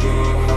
Nice